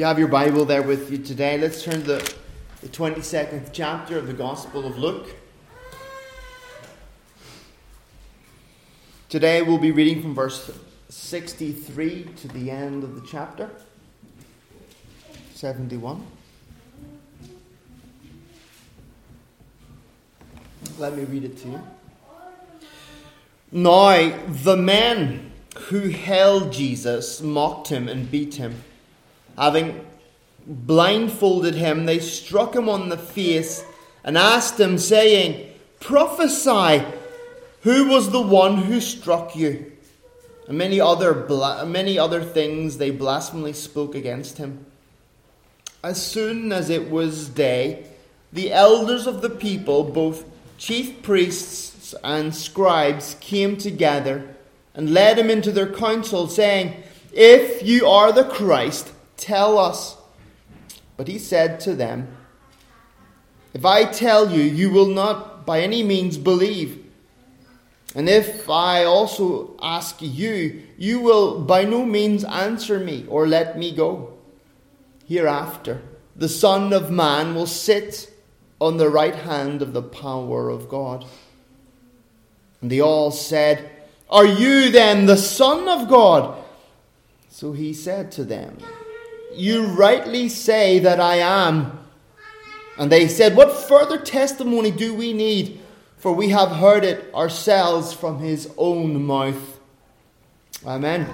you have your Bible there with you today, let's turn to the, the 22nd chapter of the Gospel of Luke. Today we'll be reading from verse 63 to the end of the chapter. 71. Let me read it to you. Now, the men who held Jesus mocked him and beat him. Having blindfolded him, they struck him on the face and asked him, saying, Prophesy, who was the one who struck you? And many other, many other things they blasphemily spoke against him. As soon as it was day, the elders of the people, both chief priests and scribes, came together and led him into their council, saying, If you are the Christ, Tell us. But he said to them, If I tell you, you will not by any means believe. And if I also ask you, you will by no means answer me or let me go. Hereafter, the Son of Man will sit on the right hand of the power of God. And they all said, Are you then the Son of God? So he said to them, you rightly say that I am. And they said, What further testimony do we need? For we have heard it ourselves from his own mouth. Amen.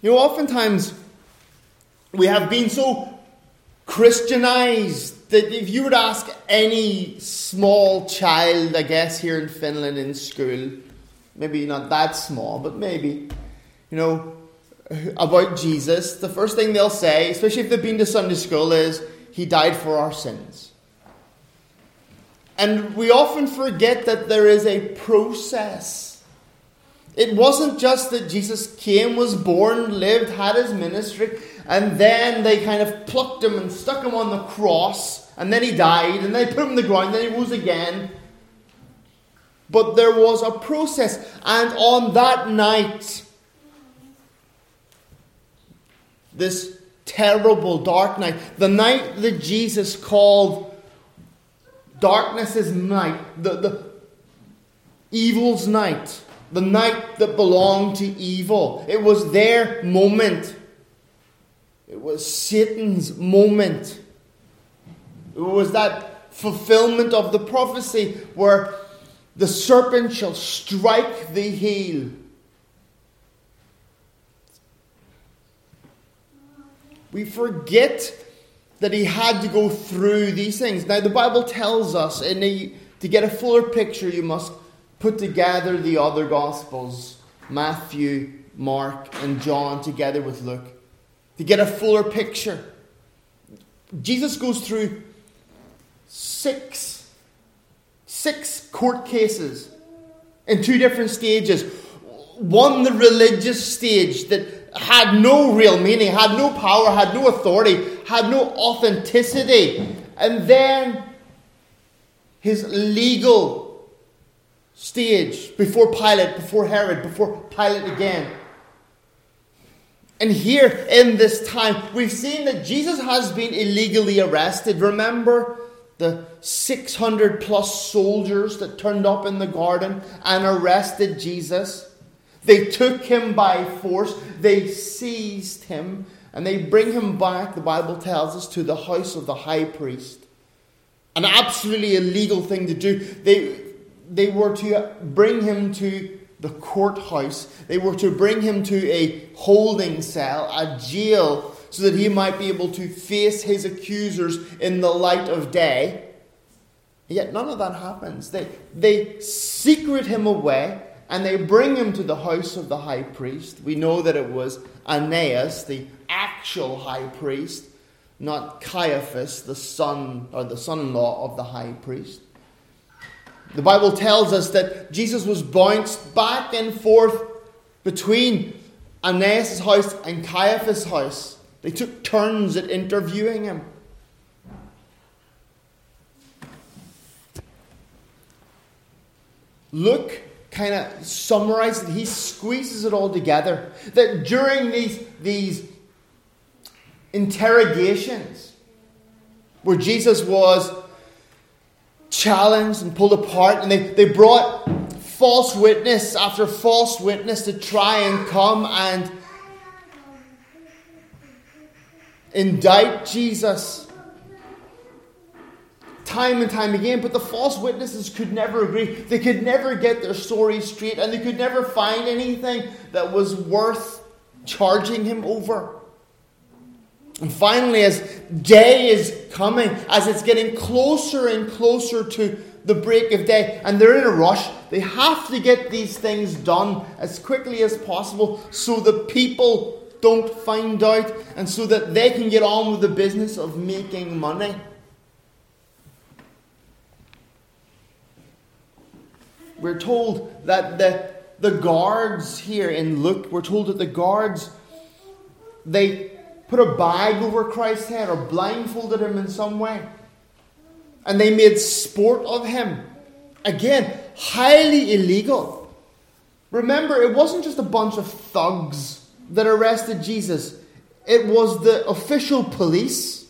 You know, oftentimes we have been so Christianized that if you would ask any small child, I guess, here in Finland in school, maybe not that small, but maybe, you know, about Jesus, the first thing they'll say, especially if they've been to Sunday school, is, He died for our sins. And we often forget that there is a process. It wasn't just that Jesus came, was born, lived, had his ministry, and then they kind of plucked him and stuck him on the cross, and then he died, and they put him in the ground, then he rose again. But there was a process, and on that night, this terrible dark night, the night that Jesus called darkness is night, the, the evil's night, the night that belonged to evil. It was their moment. It was Satan's moment. It was that fulfillment of the prophecy where the serpent shall strike the heel We forget that he had to go through these things. Now, the Bible tells us, and to get a fuller picture, you must put together the other Gospels Matthew, Mark, and John together with Luke. To get a fuller picture, Jesus goes through six, six court cases in two different stages. One, the religious stage that had no real meaning, had no power, had no authority, had no authenticity. And then his legal stage before Pilate, before Herod, before Pilate again. And here in this time, we've seen that Jesus has been illegally arrested. Remember the 600 plus soldiers that turned up in the garden and arrested Jesus? They took him by force, they seized him, and they bring him back, the Bible tells us, to the house of the high priest. An absolutely illegal thing to do. They, they were to bring him to the courthouse, they were to bring him to a holding cell, a jail, so that he might be able to face his accusers in the light of day. Yet none of that happens. They, they secret him away and they bring him to the house of the high priest. We know that it was Ananias, the actual high priest, not Caiaphas, the son or the son-in-law of the high priest. The Bible tells us that Jesus was bounced back and forth between Ananias' house and Caiaphas' house. They took turns at interviewing him. Luke kind of summarizes it. He squeezes it all together. That during these, these interrogations where Jesus was challenged and pulled apart, and they, they brought false witness after false witness to try and come and indict Jesus time and time again, but the false witnesses could never agree. They could never get their story straight, and they could never find anything that was worth charging him over. And finally, as day is coming, as it's getting closer and closer to the break of day, and they're in a rush, they have to get these things done as quickly as possible so the people don't find out and so that they can get on with the business of making money. We're told that the, the guards here in Luke, we're told that the guards, they put a bag over Christ's head or blindfolded him in some way. And they made sport of him. Again, highly illegal. Remember, it wasn't just a bunch of thugs that arrested Jesus, it was the official police.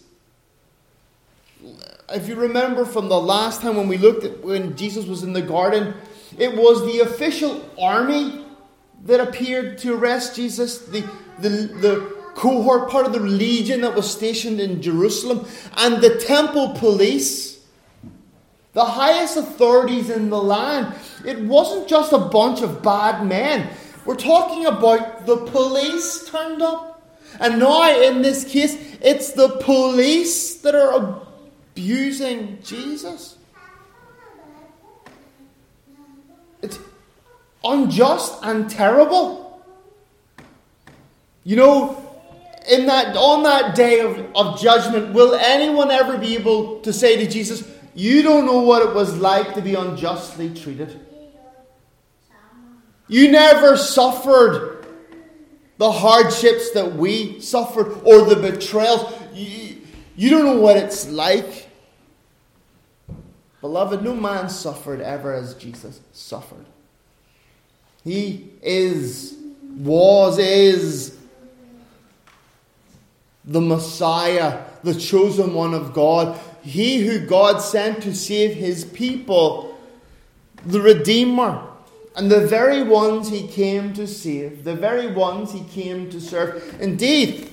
If you remember from the last time when we looked at when Jesus was in the garden, it was the official army that appeared to arrest Jesus, the, the, the cohort, part of the legion that was stationed in Jerusalem, and the temple police, the highest authorities in the land. It wasn't just a bunch of bad men. We're talking about the police turned up. And now, in this case, it's the police that are abusing Jesus. It's unjust and terrible. You know, in that on that day of, of judgment, will anyone ever be able to say to Jesus, You don't know what it was like to be unjustly treated? You never suffered the hardships that we suffered or the betrayals. You, you don't know what it's like. Beloved, no man suffered ever as Jesus suffered. He is, was, is the Messiah, the chosen one of God, he who God sent to save his people, the Redeemer. And the very ones he came to save, the very ones he came to serve. Indeed,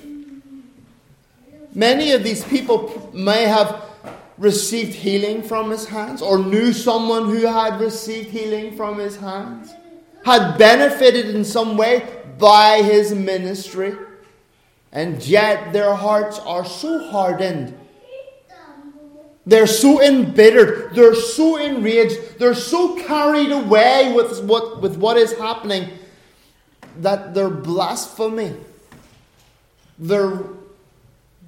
many of these people may have received healing from his hands, or knew someone who had received healing from his hands, had benefited in some way by his ministry, and yet their hearts are so hardened. They're so embittered, they're so enraged, they're so carried away with what, with what is happening that their blasphemy, their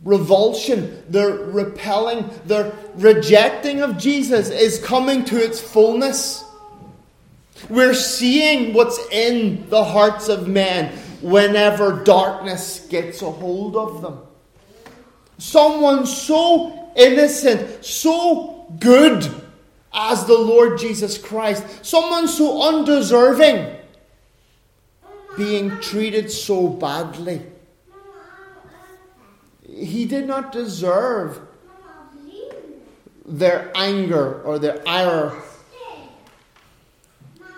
revulsion, their repelling, their rejecting of Jesus is coming to its fullness. We're seeing what's in the hearts of men whenever darkness gets a hold of them. Someone so innocent, so good as the Lord Jesus Christ. Someone so undeserving being treated so badly. He did not deserve their anger or their ire.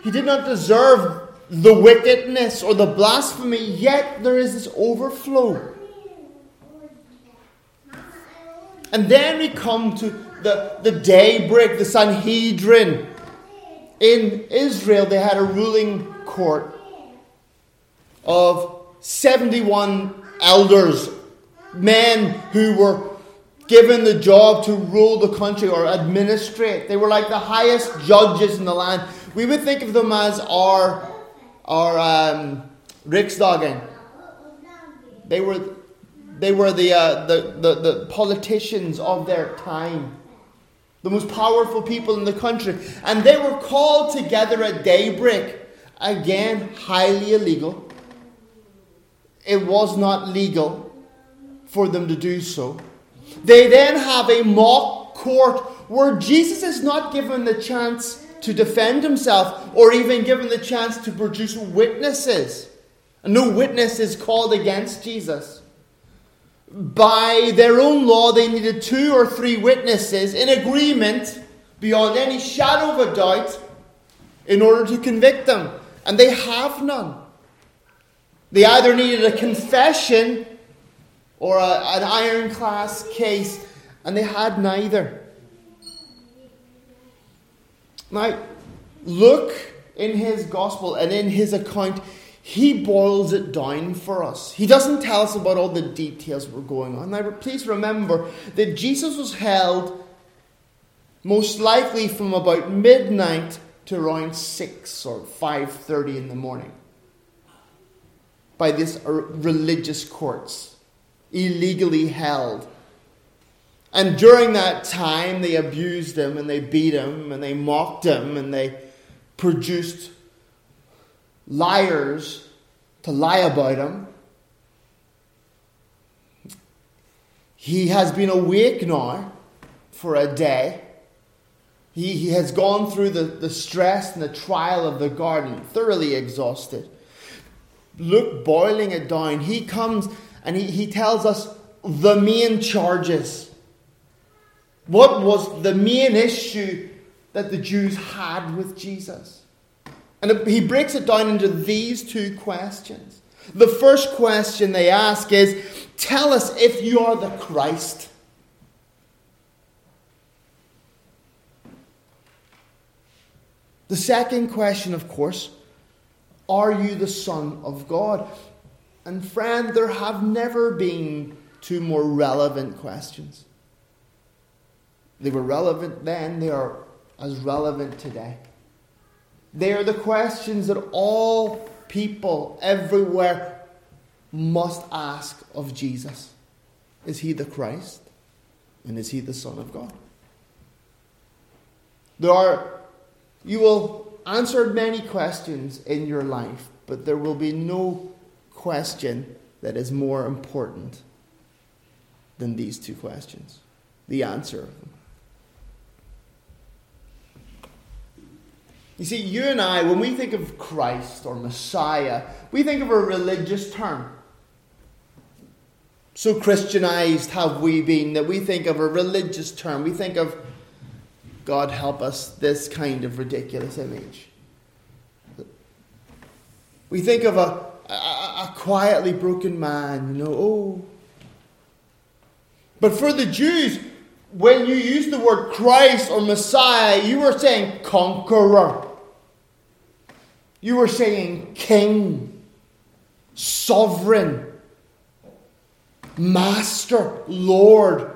He did not deserve the wickedness or the blasphemy, yet there is this overflow. And then we come to the, the daybreak, the Sanhedrin. In Israel, they had a ruling court of 71 elders, men who were given the job to rule the country or administrate. They were like the highest judges in the land. We would think of them as our, our um, Riksdagen. They were they were the, uh, the, the, the politicians of their time, the most powerful people in the country. And they were called together at daybreak. Again, highly illegal. It was not legal for them to do so. They then have a mock court where Jesus is not given the chance to defend himself or even given the chance to produce witnesses. No witness is called against Jesus. by their own law, they needed two or three witnesses in agreement beyond any shadow of a doubt in order to convict them. And they have none. They either needed a confession or a, an ironclad case, and they had neither. Now, Luke, in his gospel and in his account, he boils it down for us. He doesn't tell us about all the details that were going on. Now, please remember that Jesus was held most likely from about midnight to around 6 or 5.30 in the morning by these religious courts, illegally held. And during that time, they abused him and they beat him and they mocked him and they produced liars to lie about him. He has been awake now for a day. He, he has gone through the, the stress and the trial of the garden, thoroughly exhausted. Luke boiling it down. He comes and he, he tells us the main charges. What was the main issue that the Jews had with Jesus? And he breaks it down into these two questions. The first question they ask is Tell us if you are the Christ. The second question, of course, are you the Son of God? And friend, there have never been two more relevant questions. They were relevant then, they are as relevant today. They are the questions that all people everywhere must ask of Jesus Is he the Christ? And is he the Son of God? There are, you will answer many questions in your life, but there will be no question that is more important than these two questions the answer of them. You see, you and I, when we think of Christ or Messiah, we think of a religious term. So Christianized have we been that we think of a religious term. We think of, God help us, this kind of ridiculous image. We think of a, a, a quietly broken man, you know, oh. But for the Jews, when you use the word Christ or Messiah, you were saying conqueror. You were saying king, sovereign, master, Lord.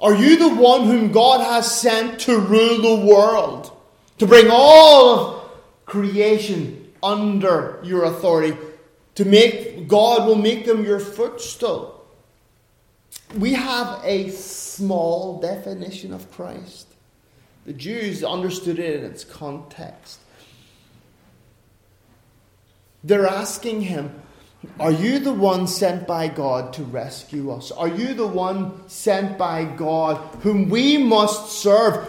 Are you the one whom God has sent to rule the world? To bring all of creation under your authority? To make God will make them your footstool. We have a small definition of Christ. The Jews understood it in its context. They're asking him, Are you the one sent by God to rescue us? Are you the one sent by God whom we must serve?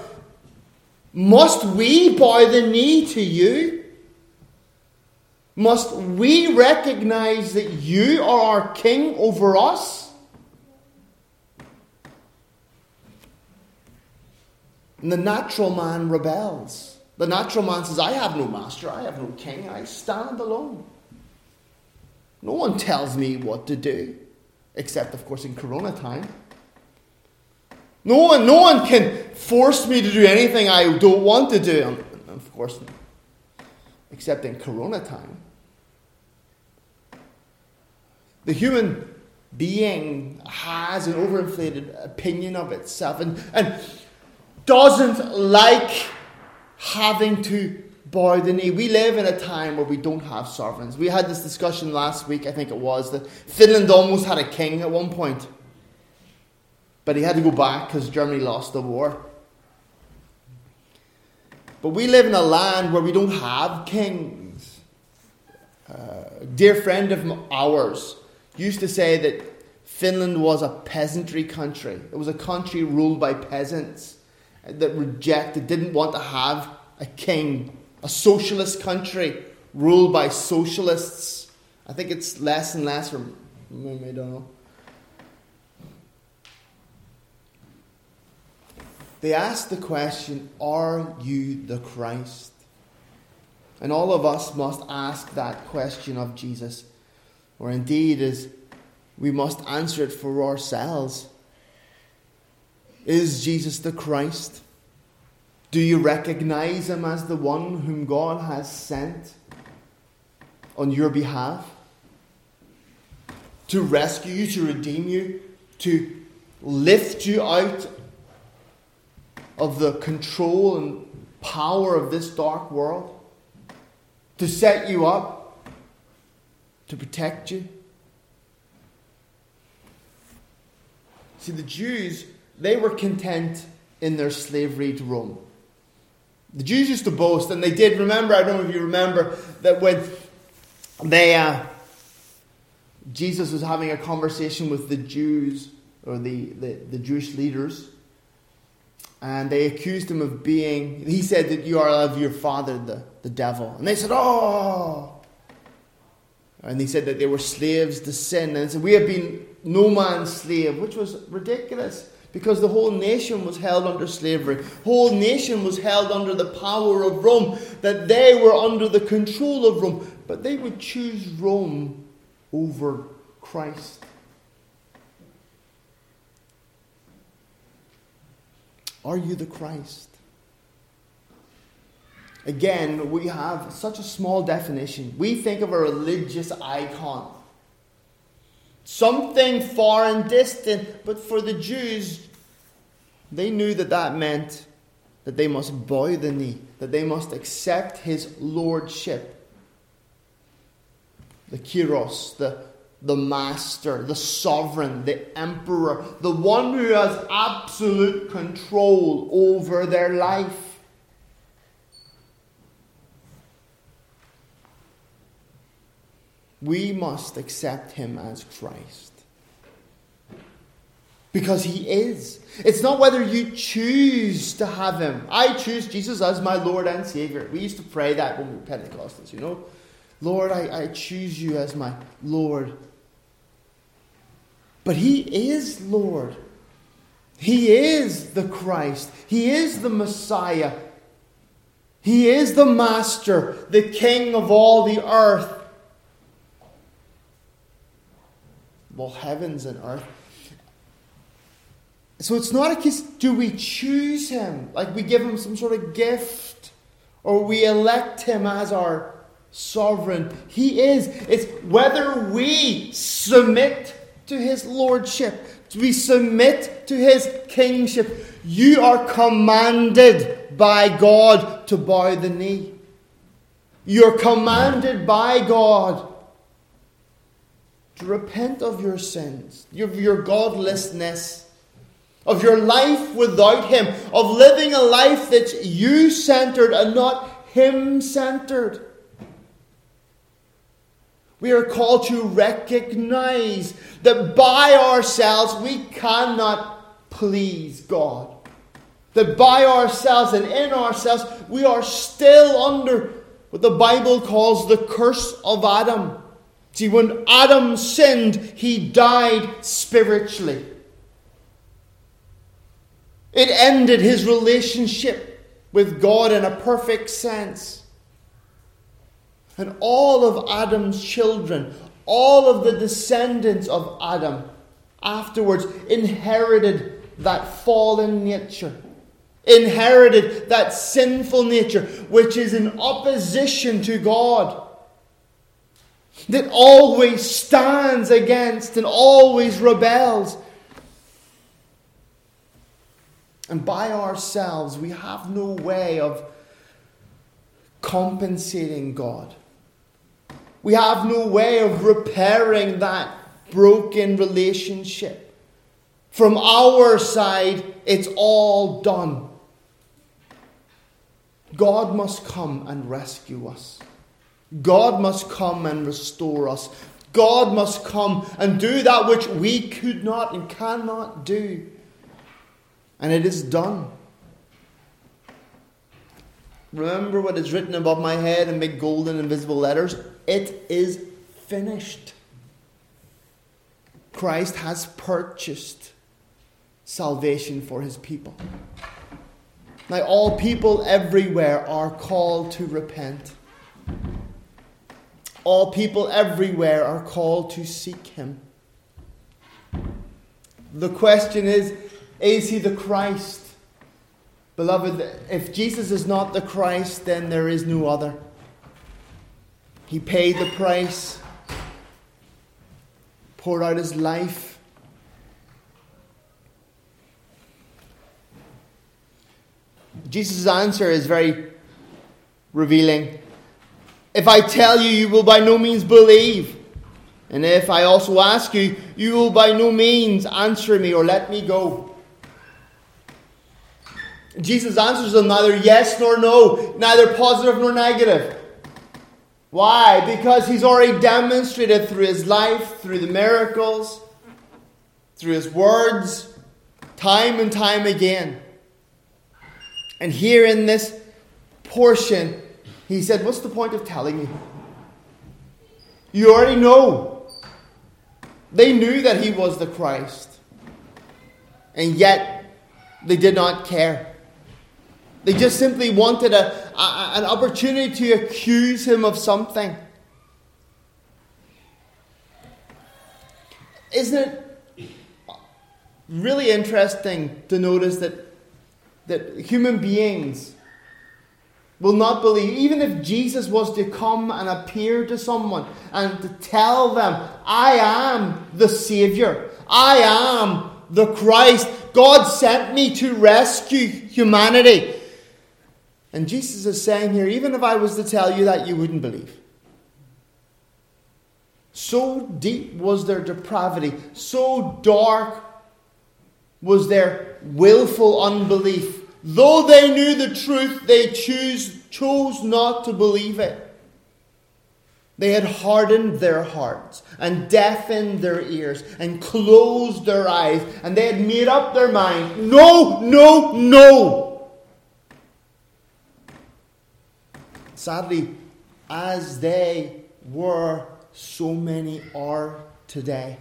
Must we bow the knee to you? Must we recognize that you are our king over us? And the natural man rebels. The natural man says, I have no master, I have no king, I stand alone. No one tells me what to do, except, of course, in Corona time. No one, no one can force me to do anything I don't want to do, and of course, except in Corona time. The human being has an overinflated opinion of itself and, and doesn't like having to bow the knee. We live in a time where we don't have sovereigns. We had this discussion last week, I think it was, that Finland almost had a king at one point. But he had to go back because Germany lost the war. But we live in a land where we don't have kings. Uh, a dear friend of ours used to say that Finland was a peasantry country. It was a country ruled by peasants that rejected, didn't want to have a king, a socialist country ruled by socialists. I think it's less and less Maybe I don't know. They asked the question, Are you the Christ? And all of us must ask that question of Jesus. Or indeed, as we must answer it for ourselves. Is Jesus the Christ? Do you recognize him as the one whom God has sent on your behalf? To rescue you, to redeem you, to lift you out of the control and power of this dark world? To set you up? To protect you? See, the Jews, they were content in their slavery to Rome. The Jews used to boast, and they did. Remember, I don't know if you remember, that when they, uh, Jesus was having a conversation with the Jews, or the, the, the Jewish leaders, and they accused him of being, he said that you are of your father, the, the devil. And they said, Oh! And he said that they were slaves to sin. And said, We have been no man's slave, which was ridiculous because the whole nation was held under slavery. Whole nation was held under the power of Rome, that they were under the control of Rome, but they would choose Rome over Christ. Are you the Christ? Again, we have such a small definition. We think of a religious icon something far and distant. But for the Jews, they knew that that meant that they must bow the knee, that they must accept his lordship. The Kyrios, the, the master, the sovereign, the emperor, the one who has absolute control over their life. We must accept him as Christ. Because he is. It's not whether you choose to have him. I choose Jesus as my Lord and Savior. We used to pray that when we were Pentecostals, you know. Lord, I, I choose you as my Lord. But he is Lord. He is the Christ. He is the Messiah. He is the Master, the King of all the earth. Well, heavens and earth. So it's not a case, do we choose him? Like we give him some sort of gift, or we elect him as our sovereign. He is. It's whether we submit to his lordship, we submit to his kingship. You are commanded by God to bow the knee. You're commanded by God to repent of your sins, of your godlessness, of your life without Him, of living a life that's you centered and not Him centered. We are called to recognize that by ourselves we cannot please God. That by ourselves and in ourselves we are still under what the Bible calls the curse of Adam. See, when Adam sinned, he died spiritually. It ended his relationship with God in a perfect sense. And all of Adam's children, all of the descendants of Adam, afterwards inherited that fallen nature, inherited that sinful nature, which is in opposition to God that always stands against and always rebels. And by ourselves, we have no way of compensating God. We have no way of repairing that broken relationship. From our side, it's all done. God must come and rescue us. God must come and restore us. God must come and do that which we could not and cannot do. And it is done. Remember what is written above my head in big golden invisible letters? It is finished. Christ has purchased salvation for his people. Now, all people everywhere are called to repent. All people everywhere are called to seek him. The question is is he the Christ? Beloved, if Jesus is not the Christ, then there is no other. He paid the price, poured out his life. Jesus' answer is very revealing. If I tell you, you will by no means believe. And if I also ask you, you will by no means answer me or let me go. Jesus answers them neither yes nor no, neither positive nor negative. Why? Because he's already demonstrated through his life, through the miracles, through his words, time and time again. And here in this portion, he said, What's the point of telling you? You already know. They knew that he was the Christ. And yet, they did not care. They just simply wanted a, a, an opportunity to accuse him of something. Isn't it really interesting to notice that, that human beings will not believe, even if Jesus was to come and appear to someone and to tell them, I am the Savior, I am the Christ, God sent me to rescue humanity. And Jesus is saying here, even if I was to tell you that, you wouldn't believe. So deep was their depravity, so dark was their willful unbelief Though they knew the truth, they choose, chose not to believe it. They had hardened their hearts and deafened their ears and closed their eyes, and they had made up their mind no, no, no. Sadly, as they were, so many are today.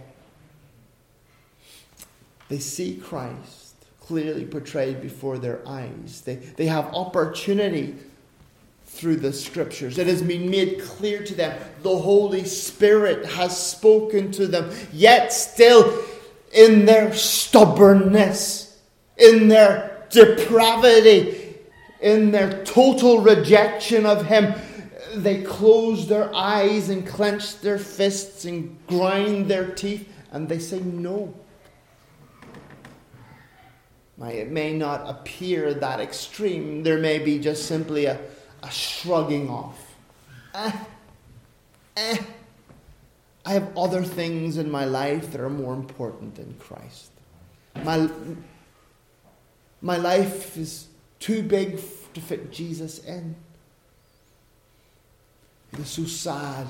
They see Christ clearly portrayed before their eyes. They, they have opportunity through the scriptures. It has been made clear to them. The Holy Spirit has spoken to them. Yet, still, in their stubbornness, in their depravity, in their total rejection of Him, they close their eyes and clench their fists and grind their teeth and they say no. It may not appear that extreme. There may be just simply a, a shrugging off. Eh, eh. I have other things in my life that are more important than Christ. My, my life is too big to fit Jesus in. It is so sad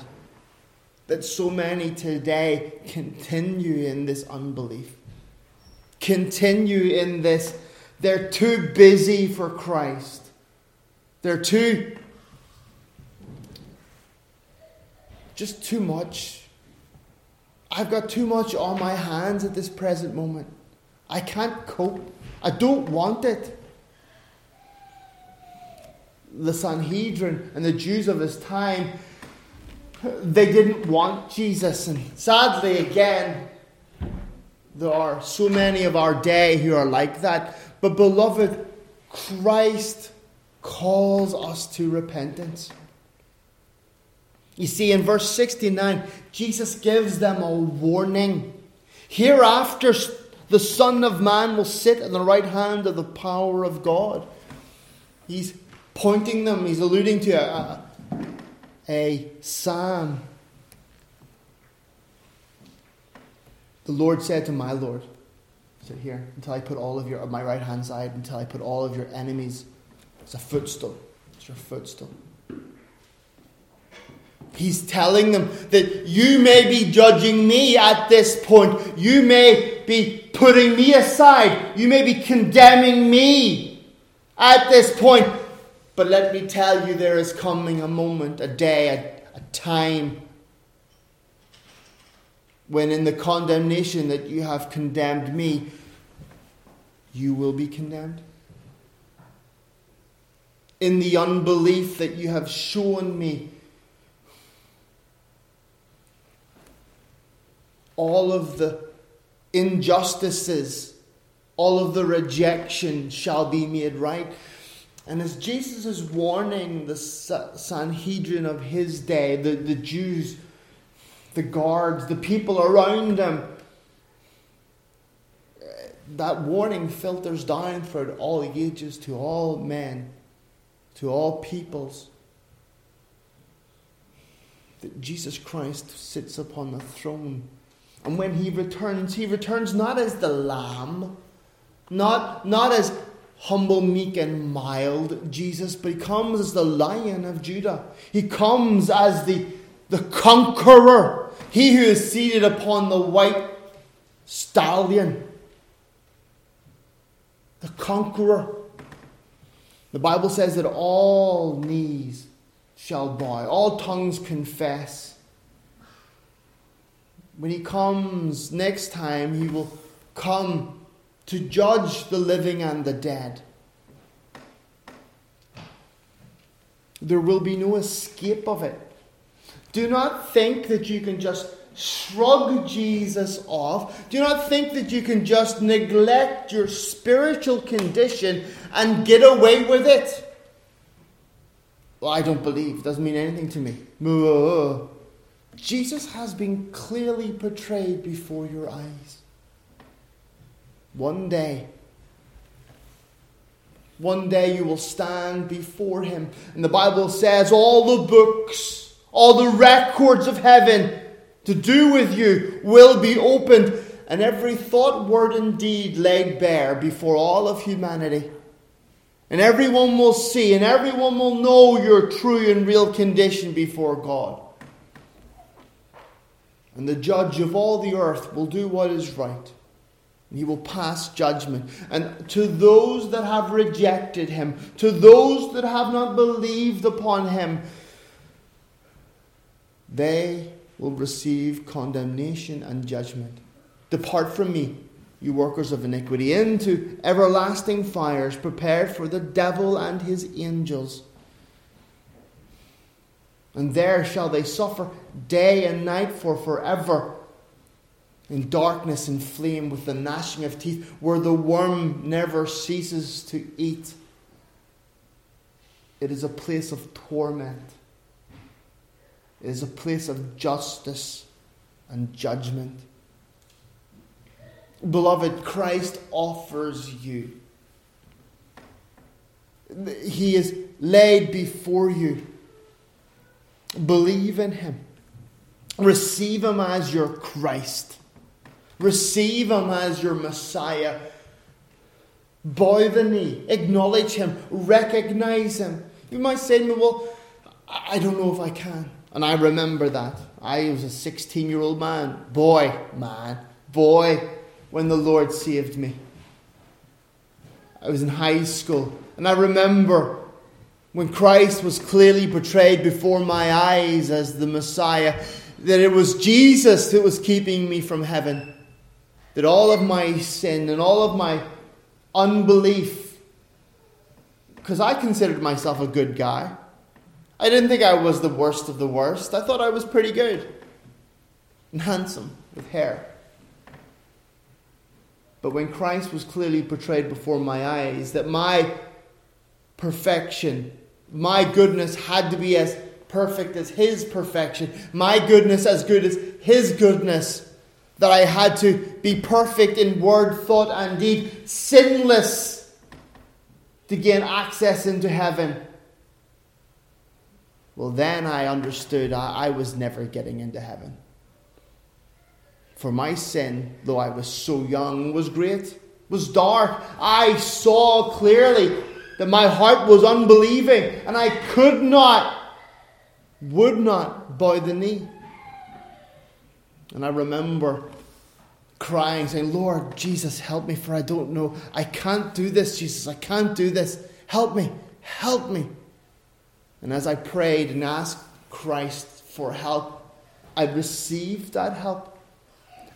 that so many today continue in this unbelief continue in this. They're too busy for Christ. They're too, just too much. I've got too much on my hands at this present moment. I can't cope. I don't want it. The Sanhedrin and the Jews of his time, they didn't want Jesus. And sadly, again, there are so many of our day who are like that. But, beloved, Christ calls us to repentance. You see, in verse 69, Jesus gives them a warning. Hereafter, the Son of Man will sit on the right hand of the power of God. He's pointing them, he's alluding to a, a, a psalm The Lord said to my Lord, Sit here until I put all of your, my right hand side, until I put all of your enemies It's a footstool. It's your footstool. He's telling them that you may be judging me at this point. You may be putting me aside. You may be condemning me at this point. But let me tell you, there is coming a moment, a day, a, a time when in the condemnation that you have condemned me, you will be condemned? In the unbelief that you have shown me, all of the injustices, all of the rejection shall be made right. And as Jesus is warning the Sanhedrin of his day, the, the Jews, the guards, the people around him, that warning filters down throughout all ages to all men, to all peoples. That Jesus Christ sits upon the throne. And when he returns, he returns not as the lamb, not, not as humble, meek, and mild Jesus, but he comes as the lion of Judah. He comes as the, the conqueror, he who is seated upon the white stallion. The conqueror. The Bible says that all knees shall bow, all tongues confess. When he comes next time, he will come to judge the living and the dead. There will be no escape of it. Do not think that you can just shrug Jesus off. Do not think that you can just neglect your spiritual condition and get away with it. Well, I don't believe. It doesn't mean anything to me. Jesus has been clearly portrayed before your eyes. One day, one day you will stand before him. And the Bible says all the books, all the records of heaven to do with you will be opened, and every thought, word, and deed laid bare before all of humanity. And everyone will see, and everyone will know your true and real condition before God. And the judge of all the earth will do what is right and he will pass judgment. And to those that have rejected him, to those that have not believed upon him, they will receive condemnation and judgment. Depart from me, you workers of iniquity, into everlasting fires prepared for the devil and his angels. And there shall they suffer day and night for forever in darkness and flame with the gnashing of teeth, where the worm never ceases to eat. It is a place of torment. It is a place of justice and judgment. Beloved, Christ offers you. He is laid before you. Believe in Him. Receive Him as your Christ. Receive Him as your Messiah. Bow the knee, acknowledge Him, recognize Him. You might say to me, Well, I don't know if I can. And I remember that. I was a 16 year old man. Boy, man, boy, when the Lord saved me. I was in high school. And I remember when Christ was clearly portrayed before my eyes as the Messiah, that it was Jesus that was keeping me from heaven that all of my sin and all of my unbelief, because I considered myself a good guy, I didn't think I was the worst of the worst. I thought I was pretty good and handsome with hair. But when Christ was clearly portrayed before my eyes, that my perfection, my goodness had to be as perfect as His perfection, my goodness as good as His goodness that I had to be perfect in word, thought, and deed, sinless to gain access into heaven. Well, then I understood I, I was never getting into heaven. For my sin, though I was so young, was great, was dark. I saw clearly that my heart was unbelieving, and I could not, would not bow the knee. And I remember crying, saying, Lord Jesus, help me, for I don't know. I can't do this, Jesus. I can't do this. Help me. Help me. And as I prayed and asked Christ for help, I received that help.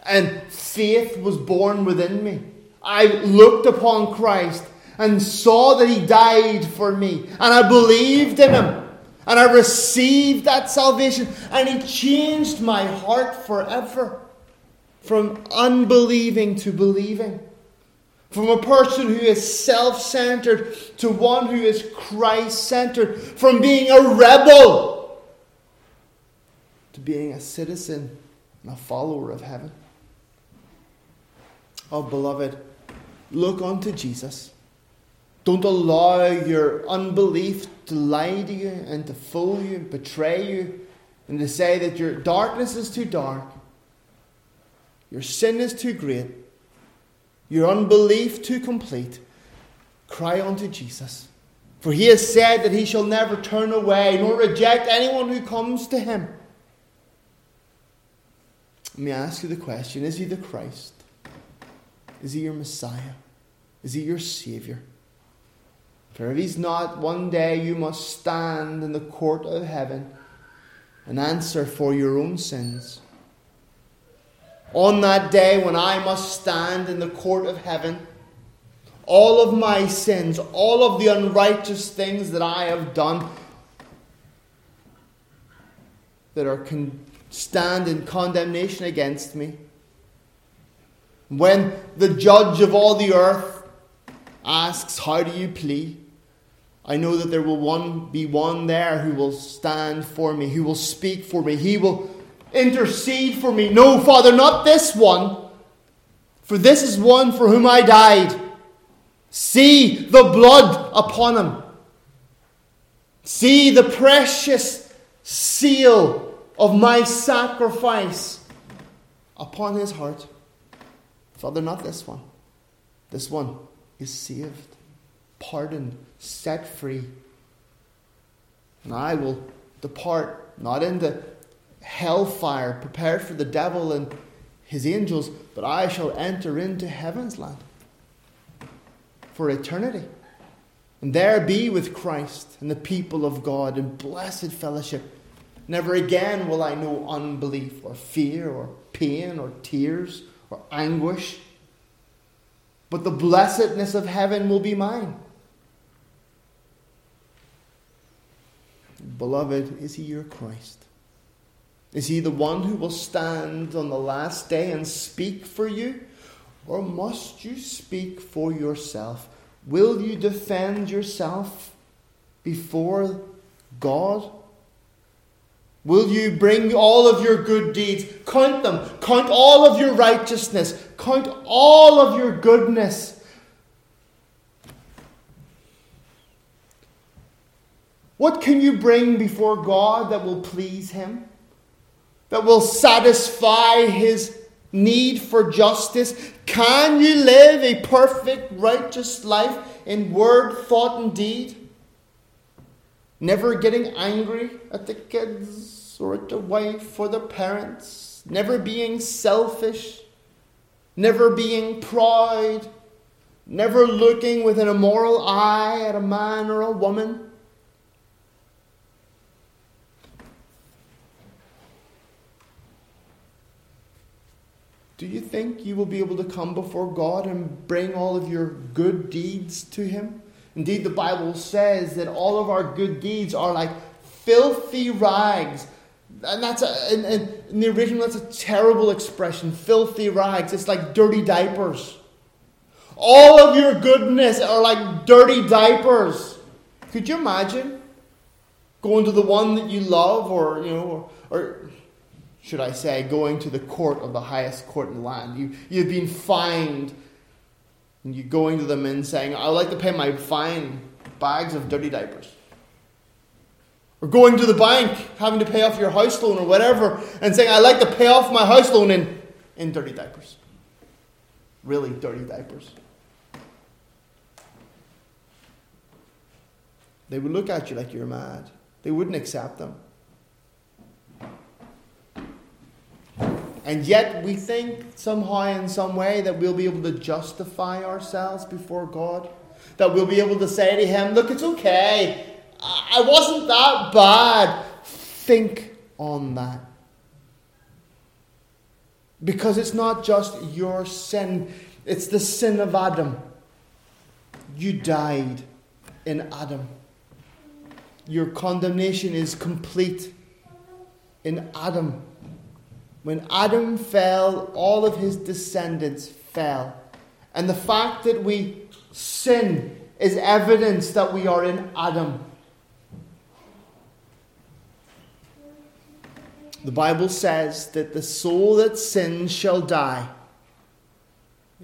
and faith was born within me. I looked upon Christ and saw that He died for me, and I believed in Him. And I received that salvation, and He changed my heart forever from unbelieving to believing. From a person who is self centered to one who is Christ centered. From being a rebel to being a citizen and a follower of heaven. Oh, beloved, look unto Jesus. Don't allow your unbelief to lie to you and to fool you and betray you and to say that your darkness is too dark, your sin is too great, your unbelief too complete. Cry unto Jesus. For he has said that he shall never turn away nor reject anyone who comes to him. Let me ask you the question Is he the Christ? Is he your Messiah? Is he your Saviour? For if he's not, one day you must stand in the court of heaven and answer for your own sins. On that day when I must stand in the court of heaven, all of my sins, all of the unrighteous things that I have done that are con- stand in condemnation against me. When the judge of all the earth asks, How do you plead? I know that there will one, be one there who will stand for me, who will speak for me. He will intercede for me. No, Father, not this one, for this is one for whom I died. See the blood upon him. See the precious seal of my sacrifice upon his heart. Father, not this one. This one is saved, pardoned, set free. And I will depart not into hellfire prepared for the devil and his angels, but I shall enter into heaven's land for eternity. And there be with Christ and the people of God in blessed fellowship. Never again will I know unbelief or fear or pain or tears or anguish. But the blessedness of heaven will be mine. Beloved, is he your Christ? Is he the one who will stand on the last day and speak for you? Or must you speak for yourself? Will you defend yourself before God? Will you bring all of your good deeds? Count them. Count all of your righteousness. Count all of your goodness. What can you bring before God that will please Him? That will satisfy His need for justice? Can you live a perfect, righteous life in word, thought, and deed? Never getting angry at the kids or at the wife or the parents. Never being selfish. Never being proud. Never looking with an immoral eye at a man or a woman. Do you think you will be able to come before God and bring all of your good deeds to Him? Indeed, the Bible says that all of our good deeds are like filthy rags. And that's a, in, in the original, that's a terrible expression. Filthy rags. It's like dirty diapers. All of your goodness are like dirty diapers. Could you imagine going to the one that you love, or you know, or, or should I say, going to the court of the highest court in the land? You you've been fined and you're going to them and saying, I would like to pay my fine, bags of dirty diapers. Or going to the bank, having to pay off your house loan or whatever, and saying, I'd like to pay off my house loan in, in dirty diapers. Really dirty diapers. They would look at you like you're mad. They wouldn't accept them. And yet we think somehow, in some way, that we'll be able to justify ourselves before God. That we'll be able to say to Him, Look, it's okay. I wasn't that bad. Think on that. Because it's not just your sin, it's the sin of Adam. You died in Adam. Your condemnation is complete in Adam. When Adam fell, all of his descendants fell. And the fact that we sin is evidence that we are in Adam. The Bible says that the soul that sins shall die.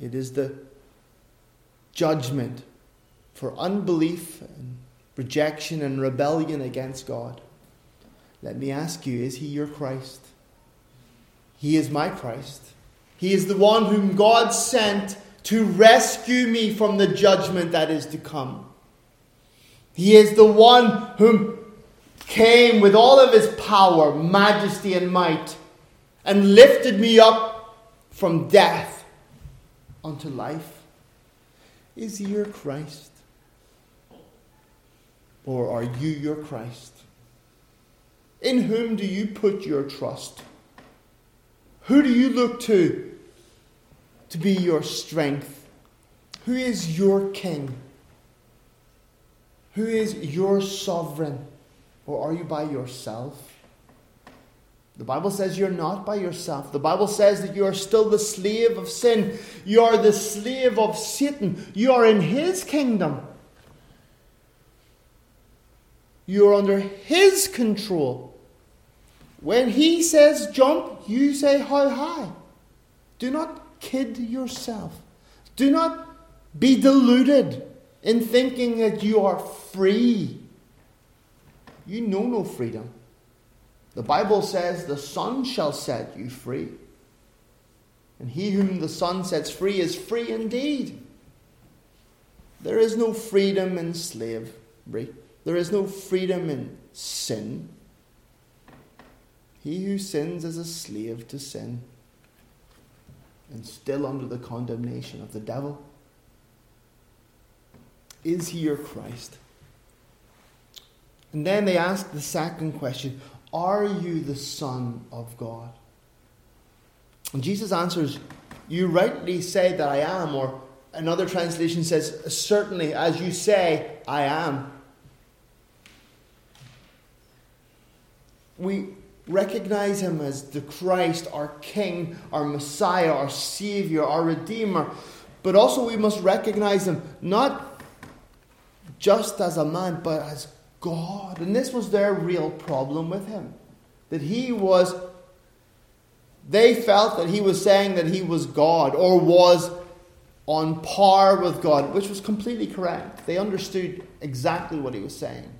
It is the judgment for unbelief and rejection and rebellion against God. Let me ask you is he your Christ? He is my Christ. He is the one whom God sent to rescue me from the judgment that is to come. He is the one whom came with all of his power, majesty, and might, and lifted me up from death unto life. Is he your Christ? Or are you your Christ? In whom do you put your trust? Who do you look to to be your strength? Who is your king? Who is your sovereign? Or are you by yourself? The Bible says you're not by yourself. The Bible says that you are still the slave of sin. You are the slave of Satan. You are in his kingdom. You are under his control. When he says jump, you say how high. Do not kid yourself. Do not be deluded in thinking that you are free. You know no freedom. The Bible says, The Son shall set you free. And he whom the Son sets free is free indeed. There is no freedom in slavery, there is no freedom in sin. He who sins is a slave to sin and still under the condemnation of the devil? Is he your Christ? And then they ask the second question Are you the Son of God? And Jesus answers, You rightly say that I am, or another translation says, Certainly, as you say, I am. We recognize him as the Christ, our King, our Messiah, our Savior, our Redeemer. But also, we must recognize him not just as a man, but as God. And this was their real problem with him. That he was, they felt that he was saying that he was God or was on par with God, which was completely correct. They understood exactly what he was saying.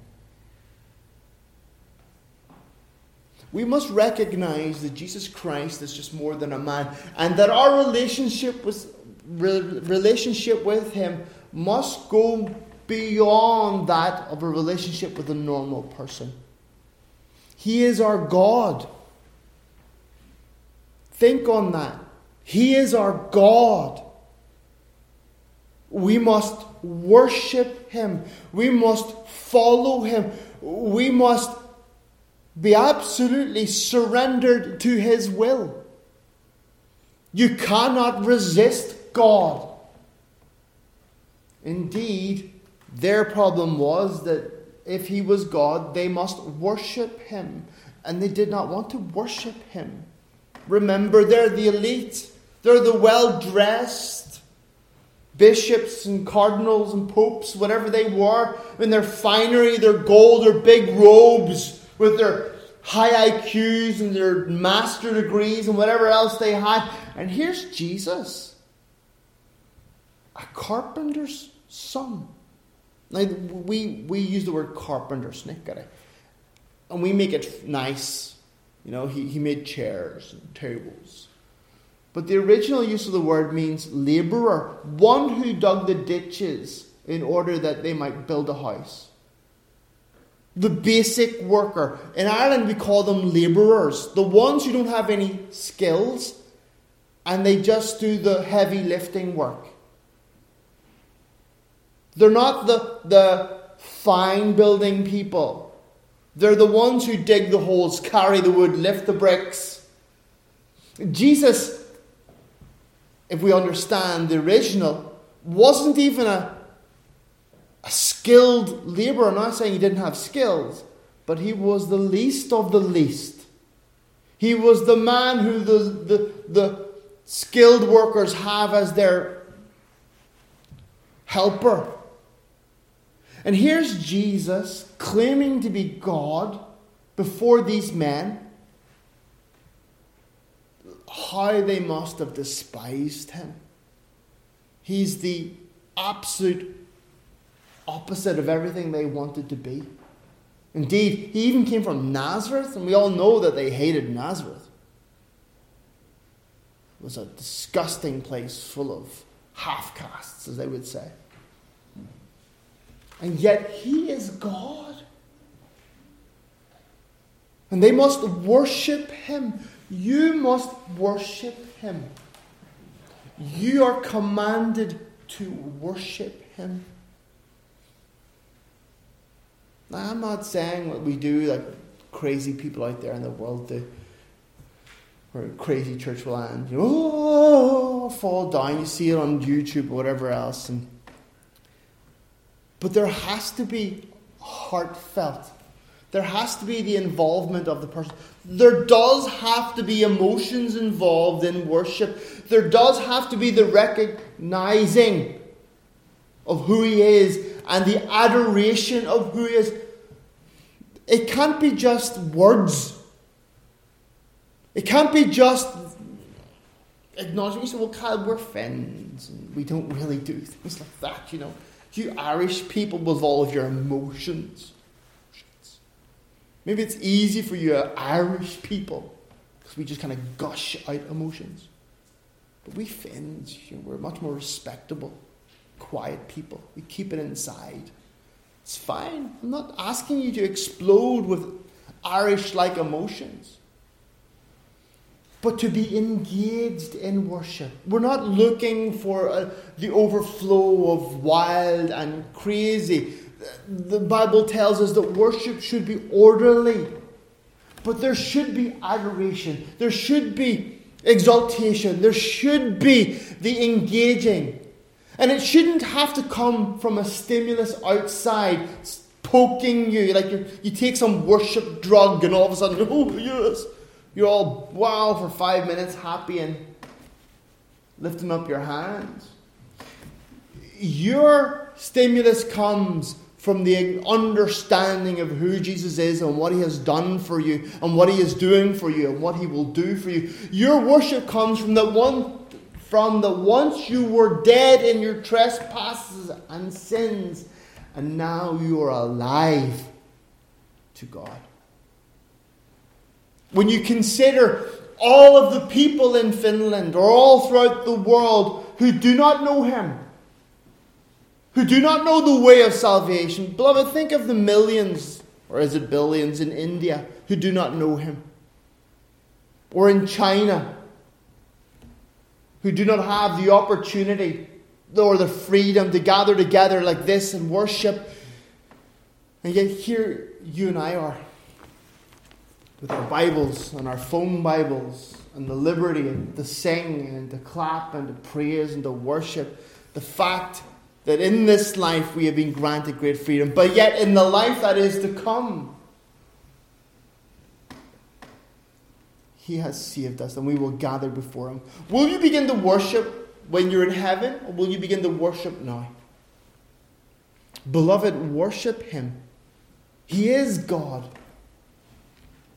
We must recognize that Jesus Christ is just more than a man, and that our relationship with, relationship with Him must go beyond that of a relationship with a normal person. He is our God. Think on that. He is our God. We must worship Him. We must follow Him. We must be absolutely surrendered to His will. You cannot resist God. Indeed, their problem was that if He was God, they must worship Him. And they did not want to worship Him. Remember, they're the elite, they're the well dressed bishops and cardinals and popes, whatever they were, in their finery, their gold, their big robes with their high IQs and their master degrees and whatever else they have. And here's Jesus, a carpenter's son. Now, we, we use the word carpenter, snickare, and we make it nice. You know, he, he made chairs and tables. But the original use of the word means labourer, one who dug the ditches in order that they might build a house the basic worker. In Ireland, we call them labourers, the ones who don't have any skills and they just do the heavy lifting work. They're not the, the fine building people. They're the ones who dig the holes, carry the wood, lift the bricks. Jesus if we understand the original, wasn't even a, a skilled laborer. I'm not saying he didn't have skills, but he was the least of the least. He was the man who the, the, the skilled workers have as their helper. And here's Jesus claiming to be God before these men. How they must have despised him. He's the absolute opposite of everything they wanted to be. Indeed, he even came from Nazareth, and we all know that they hated Nazareth. It was a disgusting place full of half castes, as they would say. And yet he is God. And they must worship him. You must worship him. You are commanded to worship him. Now, I'm not saying what we do, like crazy people out there in the world do, or crazy church will end. You know, oh, fall down. You see it on YouTube or whatever else, and but there has to be heartfelt. There has to be the involvement of the person. There does have to be emotions involved in worship. There does have to be the recognizing of who He is and the adoration of who He is. It can't be just words. It can't be just acknowledging. You say, well, Kyle, we're friends, and we don't really do things like that, you know. You Irish people with all of your emotions. Maybe it's easy for you Irish people because we just kind of gush out emotions. But we Finns, you know, we're much more respectable, quiet people. We keep it inside. It's fine. I'm not asking you to explode with Irish like emotions but to be engaged in worship. We're not looking for uh, the overflow of wild and crazy. The Bible tells us that worship should be orderly, but there should be adoration, there should be exaltation, there should be the engaging. And it shouldn't have to come from a stimulus outside poking you, like you take some worship drug and all of a sudden, oh, yes you're all wow for five minutes, happy and lifting up your hands. Your stimulus comes from the understanding of who Jesus is and what he has done for you and what he is doing for you and what he will do for you. Your worship comes from the one from the once you were dead in your trespasses and sins and now you are alive to God. When you consider all of the people in Finland or all throughout the world who do not know Him, who do not know the way of salvation, beloved, think of the millions, or is it billions, in India who do not know Him, or in China who do not have the opportunity or the freedom to gather together like this and worship. And yet, here you and I are with our Bibles and our phone Bibles and the liberty to sing and to clap and to praise and to worship. The fact that in this life we have been granted great freedom, but yet in the life that is to come, He has saved us and we will gather before Him. Will you begin to worship when you're in heaven or will you begin to worship now? Beloved, worship Him. He is God.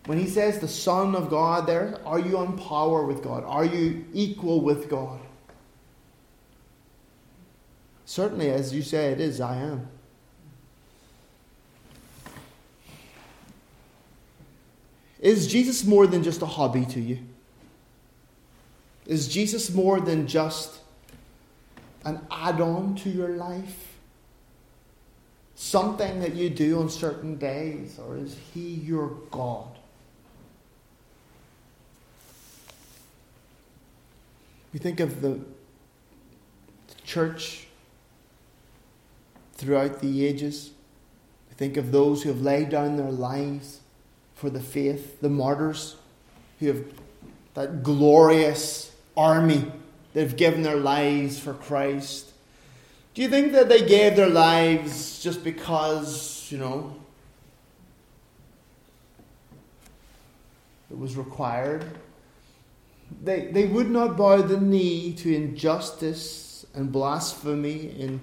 When he says the Son of God there, are you on power with God? Are you equal with God? Certainly, as you say, it is, I am. Is Jesus more than just a hobby to you? Is Jesus more than just an add on to your life? Something that you do on certain days? Or is He your God? We think of the church throughout the ages. We think of those who have laid down their lives for the faith, the martyrs who have that glorious army that have given their lives for Christ. Do you think that they gave their lives just because, you know, it was required? They, they would not bow the knee to injustice and blasphemy in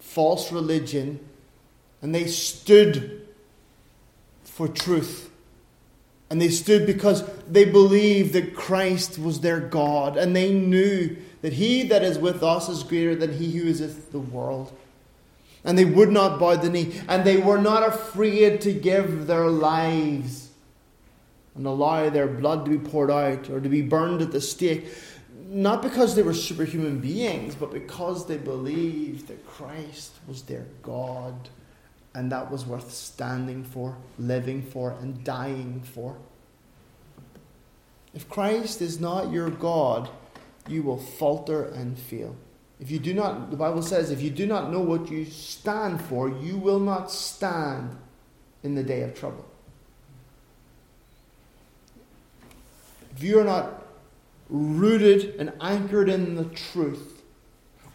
false religion, and they stood for truth. And they stood because they believed that Christ was their God, and they knew that he that is with us is greater than he who is with the world. And they would not bow the knee, and they were not afraid to give their lives and allow their blood to be poured out or to be burned at the stake, not because they were superhuman beings, but because they believed that Christ was their God and that was worth standing for, living for, and dying for. If Christ is not your God, you will falter and fail. If you do not, the Bible says, if you do not know what you stand for, you will not stand in the day of trouble. If you are not rooted and anchored in the truth,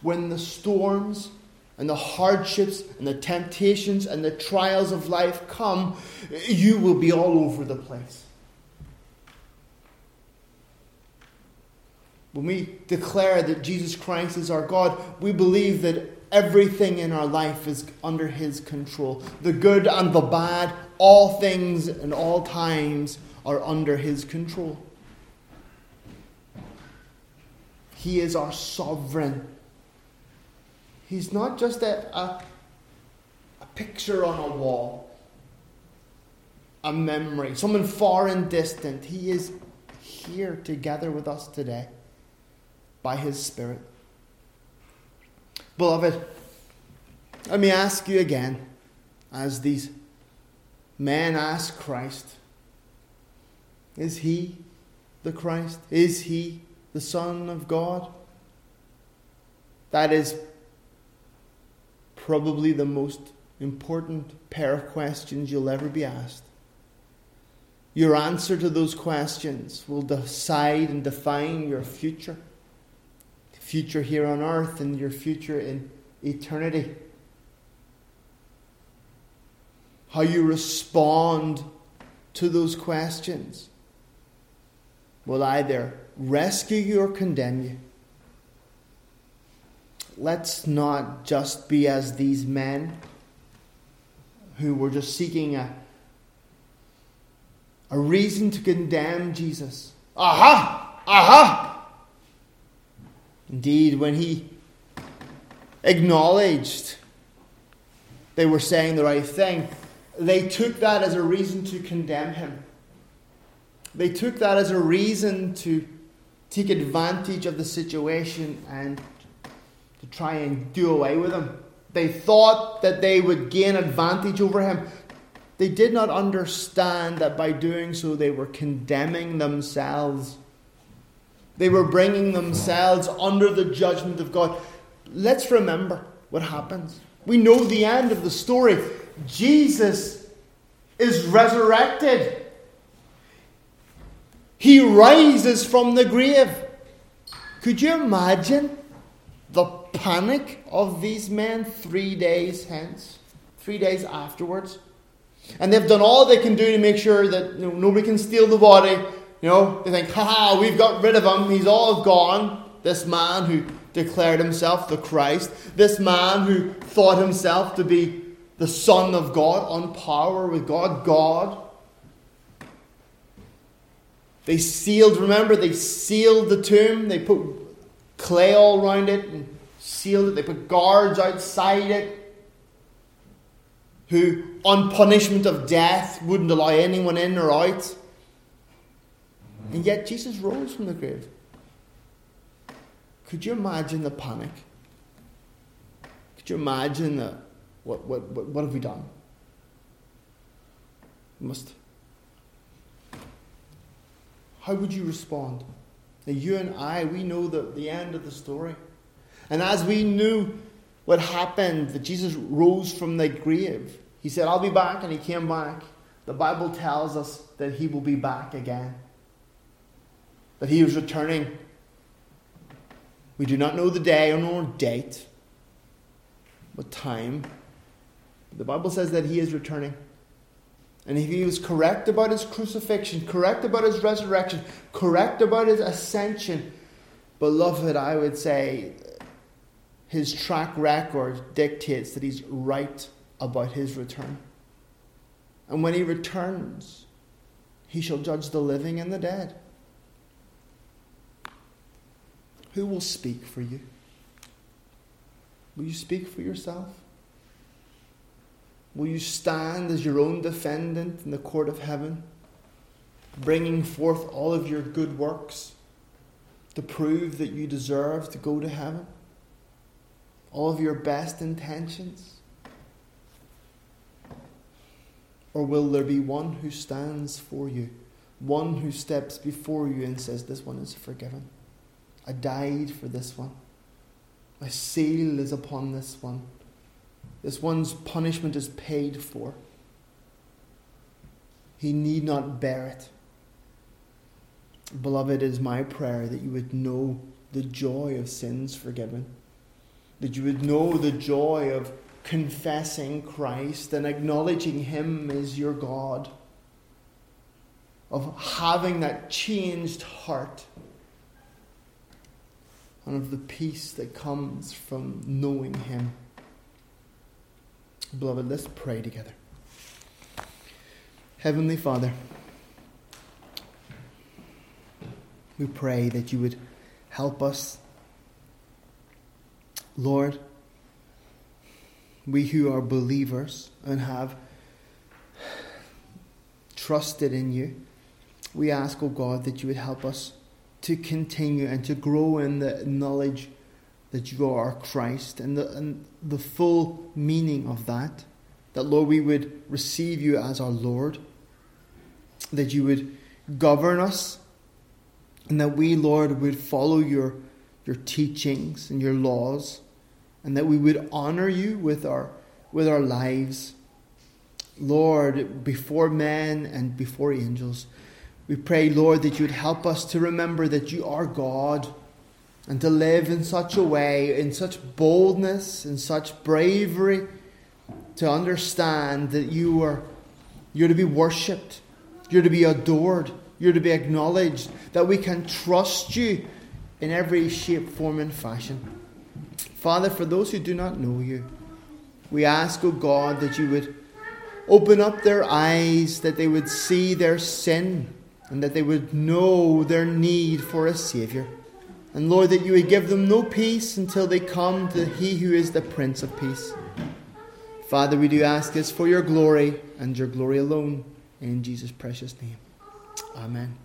when the storms and the hardships and the temptations and the trials of life come, you will be all over the place. When we declare that Jesus Christ is our God, we believe that everything in our life is under His control. The good and the bad, all things and all times are under His control. He is our sovereign He's not just a, a, a picture on a wall, a memory, someone far and distant. He is here together with us today by His Spirit. Beloved, let me ask you again, as these men ask Christ Is He the Christ? Is He the Son of God? That is probably the most important pair of questions you'll ever be asked. Your answer to those questions will decide and define your future. Future here on earth and your future in eternity. How you respond to those questions will either rescue you or condemn you let's not just be as these men who were just seeking a, a reason to condemn Jesus. Aha! Aha! Indeed, when he acknowledged they were saying the right thing, they took that as a reason to condemn him. They took that as a reason to take advantage of the situation and to try and do away with him. They thought that they would gain advantage over him. They did not understand that by doing so they were condemning themselves. They were bringing themselves under the judgment of God. Let's remember what happens. We know the end of the story. Jesus is resurrected. He rises from the grave. Could you imagine the panic of these men three days hence, three days afterwards. And they've done all they can do to make sure that you know, nobody can steal the body. You know, they think, ha, we've got rid of him. He's all gone. This man who declared himself the Christ, this man who thought himself to be the Son of God, on power with God, God. They sealed, remember, they sealed the tomb. They put clay all around it and sealed it. They put guards outside it who, on punishment of death, wouldn't allow anyone in or out. And yet Jesus rose from the grave. Could you imagine the panic? Could you imagine the, what, what, what, what have we done? We must. How would you respond? Now, you and I, we know the, the end of the story. And as we knew what happened, that Jesus rose from the grave, he said, I'll be back, and he came back. The Bible tells us that he will be back again. that he is returning. We do not know the day or nor date, but time. The Bible says that he is returning. And if he was correct about his crucifixion, correct about his resurrection, correct about his ascension, beloved, I would say his track record dictates that he's right about his return. And when he returns, he shall judge the living and the dead. Who will speak for you? Will you speak for yourself? Will you stand as your own defendant in the court of heaven, bringing forth all of your good works to prove that you deserve to go to heaven? All of your best intentions? Or will there be one who stands for you, one who steps before you and says, This one is forgiven? I died for this one. My seal is upon this one. This one's punishment is paid for. He need not bear it. Beloved, it is my prayer that you would know the joy of sins forgiven, that you would know the joy of confessing Christ and acknowledging Him as your God, of having that changed heart and of the peace that comes from knowing Him. Beloved, let's pray together. Heavenly Father, we pray that you would help us. Lord, we who are believers and have trusted in you, we ask, O oh God, that you would help us to continue and to grow in the knowledge that you are Christ and the, and the full meaning of that. That, Lord, we would receive you as our Lord, that you would govern us, and that we, Lord, would follow your, your teachings and your laws, and that we would honor you with our, with our lives. Lord, before men and before angels. We pray, Lord, that you would help us to remember that you are God and to live in such a way, in such boldness, in such bravery, to understand that you are you're to be worshipped, you're to be adored, you're to be acknowledged, that we can trust you in every shape, form, and fashion. Father, for those who do not know you, we ask, O oh God, that you would open up their eyes, that they would see their sin and that they would know their need for a Saviour. And Lord, that you would give them no peace until they come to He who is the Prince of Peace. Father, we do ask this for your glory and your glory alone. In Jesus' precious name. Amen.